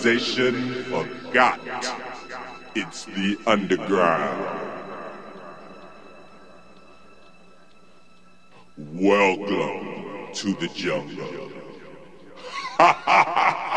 Civilization forgot. It's the underground. Welcome to the jungle. Welcome